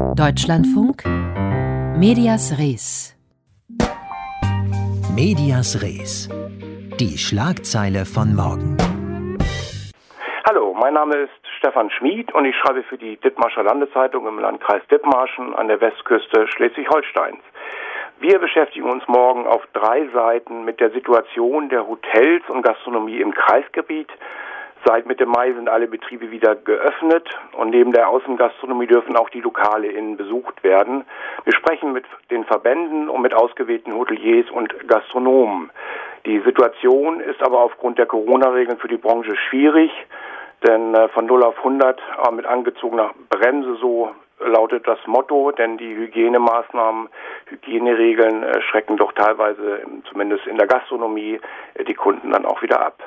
Deutschlandfunk Medias Res. Medias Res. Die Schlagzeile von morgen. Hallo, mein Name ist Stefan Schmid und ich schreibe für die Dithmarscher Landeszeitung im Landkreis Dithmarschen an der Westküste Schleswig-Holsteins. Wir beschäftigen uns morgen auf drei Seiten mit der Situation der Hotels und Gastronomie im Kreisgebiet, Seit Mitte Mai sind alle Betriebe wieder geöffnet und neben der Außengastronomie dürfen auch die Lokale innen besucht werden. Wir sprechen mit den Verbänden und mit ausgewählten Hoteliers und Gastronomen. Die Situation ist aber aufgrund der Corona-Regeln für die Branche schwierig, denn äh, von 0 auf 100 mit angezogener Bremse, so lautet das Motto, denn die Hygienemaßnahmen, Hygieneregeln äh, schrecken doch teilweise, zumindest in der Gastronomie, äh, die Kunden dann auch wieder ab.